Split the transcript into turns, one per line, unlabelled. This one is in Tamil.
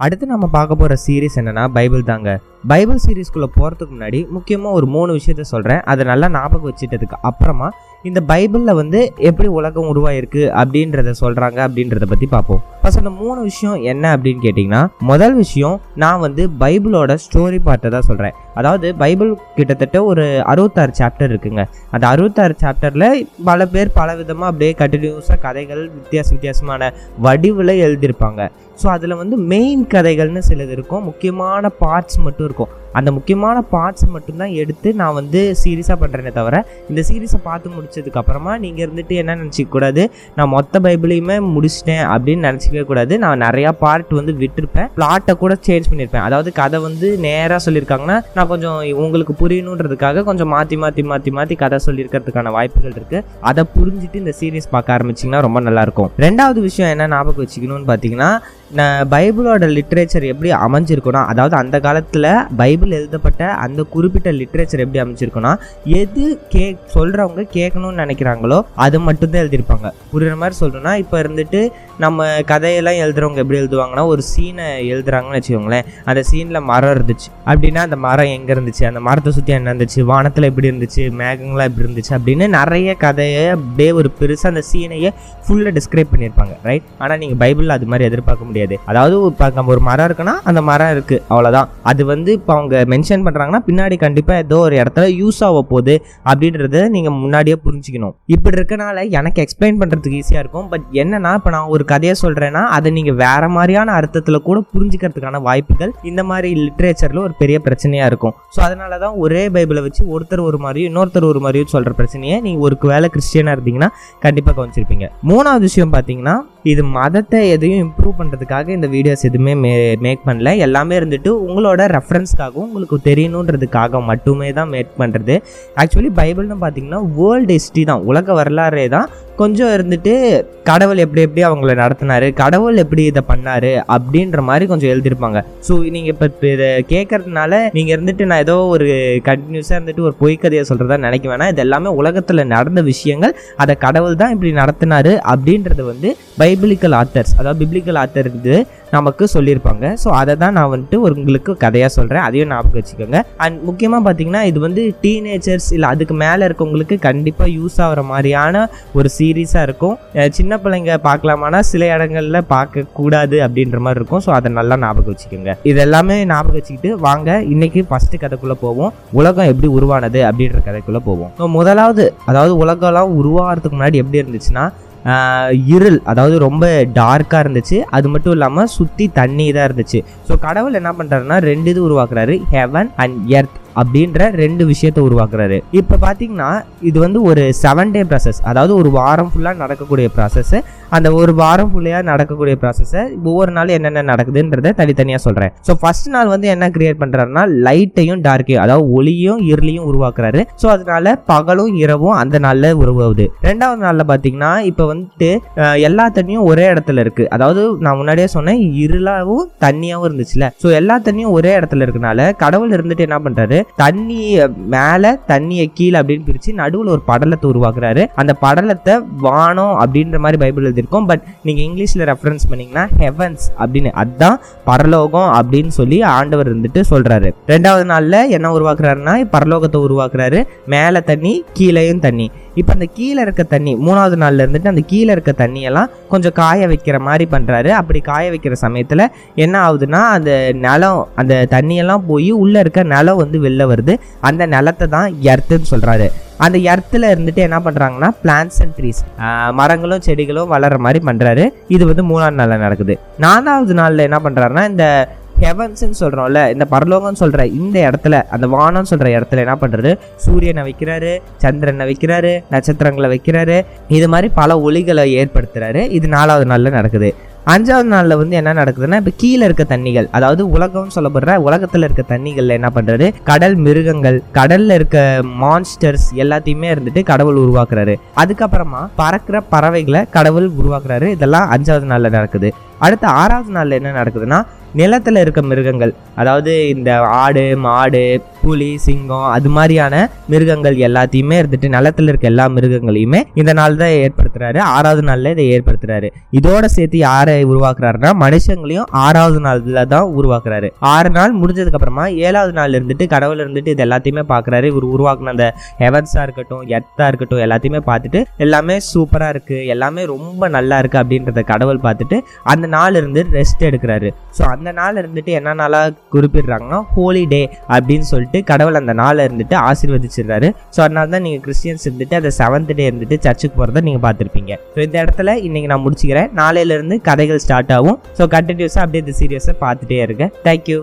அடுத்து நம்ம பார்க்க போகிற சீரீஸ் என்னென்னா பைபிள் தாங்க. பைபிள் சீரீஸ்குள்ளே போகிறதுக்கு முன்னாடி முக்கியமாக ஒரு மூணு விஷயத்த சொல்கிறேன் அதை நல்லா ஞாபகம் வச்சுட்டதுக்கு அப்புறமா இந்த பைபிளில் வந்து எப்படி உலகம் உருவாயிருக்கு அப்படின்றத சொல்கிறாங்க அப்படின்றத பற்றி பார்ப்போம். ஃபர்ஸ்ட் அந்த மூணு விஷயம் என்ன அப்படின்னு கேட்டிங்கன்னா முதல் விஷயம் நான் வந்து பைபிளோட ஸ்டோரி பார்ட்டை தான் சொல்கிறேன் அதாவது பைபிள் கிட்டத்தட்ட ஒரு அறுபத்தாறு சாப்டர் இருக்குங்க. அந்த அறுபத்தாறு சாப்டரில் பல பேர் பல விதமாக அப்படியே கண்டினியூஸாக கதைகள் வித்தியாச வித்தியாசமான வடிவில் எழுதியிருப்பாங்க. ஸோ அதில் வந்து மெயின் கதைகள்னு சிலது இருக்கும். முக்கியமான பார்ட்ஸ் மட்டும் இருக்கும். அந்த முக்கியமான பார்ட்ஸ் மட்டும்தான் எடுத்து நான் வந்து சீரியஸாக பண்ணுறேனே தவிர இந்த சீரீஸை பார்த்து முடிச்சதுக்கப்புறமா நீங்கள் இருந்துட்டு என்ன நினச்சிக்கூடாது நான் மொத்த பைபிளையுமே முடிச்சிட்டேன் அப்படின்னு நினச்சிக்கவே கூடாது. நான் நிறையா பார்ட் வந்து விட்டுருப்பேன். பிளாட்டை கூட சேஞ்ச் பண்ணியிருப்பேன் அதாவது கதை வந்து நேராக சொல்லியிருக்காங்கன்னா நான் கொஞ்சம் உங்களுக்கு புரியணுன்றதுக்காக கொஞ்சம் மாற்றி மாற்றி மாற்றி மாற்றி கதை சொல்லியிருக்கிறதுக்கான வாய்ப்புகள் இருக்குது அதை புரிஞ்சுட்டு இந்த சீரீஸ் பார்க்க ஆரம்பிச்சிங்கன்னா ரொம்ப நல்லாயிருக்கும் ரெண்டாவது விஷயம் என்ன ஞாபகம் வச்சுக்கணும்னு பார்த்தீங்கன்னா பைபிளோட லிட்ரேச்சர் எப்படி அமைஞ்சிருக்குன்னா அதாவது அந்த காலத்தில் பைபிள் எழுதப்பட்ட அந்த குறிப்பிட்ட லிட்ரேச்சர் எப்படி அமைஞ்சிருக்குன்னா எது கே சொல்கிறவங்க கேட்கணும்னு நினைக்கிறாங்களோ அது மட்டும்தான் எழுதியிருப்பாங்க. புரியுற மாதிரி சொல்லணும்னா இப்போ இருந்துட்டு நம்ம கதையெல்லாம் எழுதுறவங்க எப்படி எழுதுவாங்கன்னா ஒரு சீனை எழுதுறாங்கன்னு வச்சுக்கோங்களேன். அந்த சீனில் மரம் இருந்துச்சு. அப்படின்னா அந்த மரம் எங்கே இருந்துச்சு? அந்த மரத்தை சுற்றி என்ன இருந்துச்சு? வானத்தில் எப்படி இருந்துச்சு? மேகங்களாம் எப்படி இருந்துச்சு? அப்படின்னு நிறைய கதையை அப்படியே ஒரு பெருசாக அந்த சீனையே ஃபுல்லாக டிஸ்கிரைப் பண்ணியிருப்பாங்க ரைட் ஆனால் நீங்கள் பைபிளில் அது மாதிரி எதிர்பார்க்க முடியாது. அதாவது இப்போ நம்ம ஒரு மரம் இருக்குன்னா அந்த மரம் இருக்குது அவ்வளோதான் அது வந்து இப்போ அவங்க மென்ஷன் பண்ணுறாங்கன்னா பின்னாடி கண்டிப்பாக ஏதோ ஒரு இடத்துல யூஸ் ஆக போகுது அப்படின்றத நீங்கள் முன்னாடியே புரிஞ்சுக்கணும். இப்படி இருக்கனால எனக்கு எக்ஸ்பிளைன் பண்ணுறதுக்கு ஈஸியாக இருக்கும். பட் என்னன்னா இப்போ நான் ஒரு கதையை சொல்கிறேன்னா அதை நீங்கள் வேற மாதிரியான அர்த்தத்தில் கூட புரிஞ்சுக்கிறதுக்கான வாய்ப்புகள் இந்த மாதிரி லிட்ரேச்சரில் ஒரு பெரிய பிரச்சனையாக இருக்கும். ஸோ அதனால தான் ஒரே பைபிளை வச்சு ஒருத்தர் ஒரு மாதிரியும் இன்னொருத்தர் ஒரு மாதிரியும் சொல்கிற பிரச்சனையை நீங்கள் ஒரு வேலை கிறிஸ்டியனாக இருந்தீங்கன்னா கண்டிப்பாக கவனிச்சிருப்பீங்க. மூணாவது விஷயம் பார்த்தீங்கன்னா இது மதத்தை எதையும் இம்ப்ரூவ் பண்ணுறதுக்காக இந்த வீடியோஸ் எதுவுமே மே மேக் பண்ணல. எல்லாமே இருந்துட்டு உங்களோட ரெஃபரன்ஸ்க்காகவும் உங்களுக்கு தெரியணுன்றதுக்காக மட்டுமே தான் மேக் பண்ணுறது ஆக்சுவலி பைபிள்னு பார்த்தீங்கன்னா வேர்ல்டு ஹிஸ்ட்ரி தான் உலக வரலாறே தான் கொஞ்சம் இருந்துட்டு கடவுள் எப்படி எப்படி அவங்கள நடத்தினாரு கடவுள் எப்படி இதை பண்ணாரு அப்படின்ற மாதிரி கொஞ்சம் எழுதியிருப்பாங்க. ஸோ நீங்கள் இப்போ இதை கேட்கறதுனால நீங்கள் இருந்துட்டு நான் ஏதோ ஒரு கண்டினியூஸாக இருந்துட்டு ஒரு பொய்க்கதையை சொல்கிறதா நினைக்க வேணாம். இது எல்லாமே உலகத்தில் நடந்த விஷயங்கள். அதை கடவுள் தான் இப்படி நடத்தினாரு அப்படின்றது வந்து பைபிளிக்கல் ஆத்தர்ஸ் அதாவது பிப்ளிக்கல் ஆத்தர் இருந்து நமக்கு சொல்லியிருப்பாங்க. ஸோ அதை தான் நான் வந்துட்டு ஒரு உங்களுக்கு கதையாக சொல்கிறேன் அதையும் ஞாபகம் வச்சுக்கோங்க. அண்ட் முக்கியமாக பார்த்தீங்கன்னா இது வந்து டீனேஜர்ஸ் இல்லை அதுக்கு மேலே இருக்கவங்களுக்கு கண்டிப்பாக யூஸ் ஆகிற மாதிரியான ஒரு சீ சீரியஸாக இருக்கும். சின்ன பிள்ளைங்க பார்க்கலாமானா சில இடங்களில் பார்க்கக்கூடாது அப்படின்ற மாதிரி இருக்கும். ஸோ அதை நல்லா ஞாபகம் வச்சுக்கோங்க. இது எல்லாமே ஞாபகம் வச்சுக்கிட்டு வாங்க இன்னைக்கு ஃபஸ்ட்டு கதைக்குள்ளே போவோம். உலகம் எப்படி உருவானது அப்படின்ற கதைக்குள்ளே போவோம். ஸோ முதலாவது அதாவது உலகம்லாம் உருவாகிறதுக்கு முன்னாடி எப்படி இருந்துச்சுன்னா இருள் அதாவது ரொம்ப டார்க்காக இருந்துச்சு. அது மட்டும் இல்லாமல் சுற்றி தண்ணி தான் இருந்துச்சு. ஸோ கடவுள் என்ன பண்ணுறாருன்னா ரெண்டு இது உருவாக்குறாரு. ஹெவன் அண்ட் எர்த் அப்படின்ற ரெண்டு விஷயத்தை உருவாக்குறாரு. இப்போ பார்த்தீங்கன்னா இது வந்து ஒரு செவன் டே ப்ராசஸ் அதாவது ஒரு வாரம் ஃபுல்லாக நடக்கக்கூடிய ப்ராசஸ்ஸு அந்த ஒரு வாரம் ஃபுல்லாக நடக்கக்கூடிய ப்ராசஸ்ஸை ஒவ்வொரு நாளும் என்னென்ன நடக்குதுன்றதை தனித்தனியாக சொல்கிறேன் ஸோ ஃபர்ஸ்ட் நாள் வந்து என்ன கிரியேட் பண்ணுறாருன்னா லைட்டையும் டார்க்கையும் அதாவது ஒளியும் இருளையும் உருவாக்குறாரு. ஸோ அதனால பகலும் இரவும் அந்த நாளில் உருவாகுது. ரெண்டாவது நாளில் பார்த்தீங்கன்னா இப்போ வந்துட்டு எல்லா தண்ணியும் ஒரே இடத்துல இருக்குது அதாவது நான் முன்னாடியே சொன்னேன் இருளாகவும் தண்ணியாகவும் இருந்துச்சுல. ஸோ எல்லா தண்ணியும் ஒரே இடத்துல இருக்கனால கடவுள் இருந்துட்டு என்ன பண்ணுறாரு தண்ணியை மேலே தண்ணியை கீழே அப்படின்னு பிரித்து நடுவில் ஒரு படலத்தை உருவாக்குறாரு. அந்த படலத்தை வானம் அப்படின்ற மாதிரி பைபிள் எழுதியிருக்கோம். பட் நீங்கள் இங்கிலீஷில் ரெஃபரன்ஸ் பண்ணீங்கன்னா ஹெவன்ஸ் அப்படின்னு அதுதான் பரலோகம் அப்படின்னு சொல்லி ஆண்டவர் இருந்துட்டு சொல்றாரு. ரெண்டாவது நாளில் என்ன உருவாக்குறாருன்னா பரலோகத்தை உருவாக்குறாரு. மேலே தண்ணி கீழேயும் தண்ணி. இப்போ அந்த கீழே இருக்க தண்ணி மூணாவது நாள்ல இருந்துட்டு அந்த கீழே இருக்க தண்ணியெல்லாம் கொஞ்சம் காய வைக்கிற மாதிரி பண்ணுறாரு அப்படி காய வைக்கிற சமயத்தில் என்ன ஆகுதுன்னா அந்த நிலம் அந்த தண்ணியெல்லாம் போய் உள்ளே இருக்க நிலம் வந்து வெளில வருது. அந்த நிலத்தை தான் எர்த்துன்னு சொல்கிறாரு அந்த எர்த்தில் இருந்துட்டு என்ன பண்ணுறாங்கன்னா பிளான்ஸ் அண்ட் ட்ரீஸ் மரங்களும் செடிகளும் வளர்கிற மாதிரி பண்ணுறாரு இது வந்து மூணாவது நாளில் நடக்குது. நாலாவது நாளில் என்ன பண்ணுறாருன்னா இந்த ஹெவன்ஸ்ன்னு சொல்கிறோம்ல இந்த பரலோகம்னு சொல்கிற இந்த இடத்துல அந்த வானம்னு சொல்கிற இடத்துல என்ன பண்ணுறாரு சூரியனை வைக்கிறாரு சந்திரனை வைக்கிறாரு நட்சத்திரங்களை வைக்கிறாரு. இது மாதிரி பல ஒளிகளை ஏற்படுத்துகிறாரு இது நாலாவது நாளில் நடக்குது. அஞ்சாவது நாளில் வந்து என்ன நடக்குதுன்னா இப்போ கீழே இருக்க தண்ணிகள் அதாவது உலகம்னு சொல்லப்படுற உலகத்தில் இருக்க தண்ணிகளில் என்ன பண்ணுறாரு கடல் மிருகங்கள் கடலில் இருக்க மான்ஸ்டர்ஸ் எல்லாத்தையுமே இருந்துட்டு கடவுள் உருவாக்குறாரு. அதுக்கப்புறமா பறக்கிற பறவைகளை கடவுள் உருவாக்குறாரு. இதெல்லாம் அஞ்சாவது நாளில் நடக்குது. அடுத்த ஆறாவது நாளில் என்ன நடக்குதுன்னா நிலத்தில் இருக்க மிருகங்கள் அதாவது இந்த ஆடு மாடு புலி சிங்கம் அது மாதிரியான மிருகங்கள் எல்லாத்தையுமே இருந்துட்டு நிலத்தில் இருக்க எல்லா மிருகங்களையுமே இந்த நாள் தான் ஏற்படுத்துறாரு. ஆறாவது நாளில் இதை ஏற்படுத்துறாரு. இதோட சேர்த்து யாரை உருவாக்குறாருன்னா மனுஷங்களையும் ஆறாவது நாளில் தான் உருவாக்குறாரு. ஆறு நாள் முடிஞ்சதுக்கு அப்புறமா ஏழாவது நாள் இருந்துட்டு கடவுள் இருந்துட்டு இது எல்லாத்தையுமே பார்க்குறாரு இவர் உருவாக்குன அந்த ஹெவன்ஸாக இருக்கட்டும் எர்த்தாக இருக்கட்டும் எல்லாத்தையுமே பார்த்துட்டு எல்லாமே சூப்பராக இருக்குது எல்லாமே ரொம்ப நல்லா இருக்குது அப்படின்றத கடவுள் பார்த்துட்டு அந்த நாள் இருந்து ரெஸ்ட் எடுக்கிறாரு. ஸோ அந்த நாள் இருந்துட்டு என்ன நாளாக குறிப்பிடுறாங்கன்னா ஹோலி டே அப்படின்னு சொல்லிட்டு கடவுள் அந்த நாளை இருந்துட்டு ஆசீர்வதிச்சிடுறாரு. ஸோ அதனால தான் நீங்கள் கிறிஸ்டியன்ஸ் இருந்துட்டு அந்த செவன்த் டே இருந்துட்டு சர்ச்சுக்கு போகிறத நீங்கள் பார்த்துருப்பீங்க. ஸோ இந்த இடத்துல இன்னைக்கு நான் முடிச்சுக்கிறேன். நாளையிலேருந்து கதைகள் ஸ்டார்ட் ஆகும். ஸோ கண்டினியூஸாக அப்படியே இந்த சீரியஸை பார்த்துட்டே இருக்கேன் தேங்க்யூ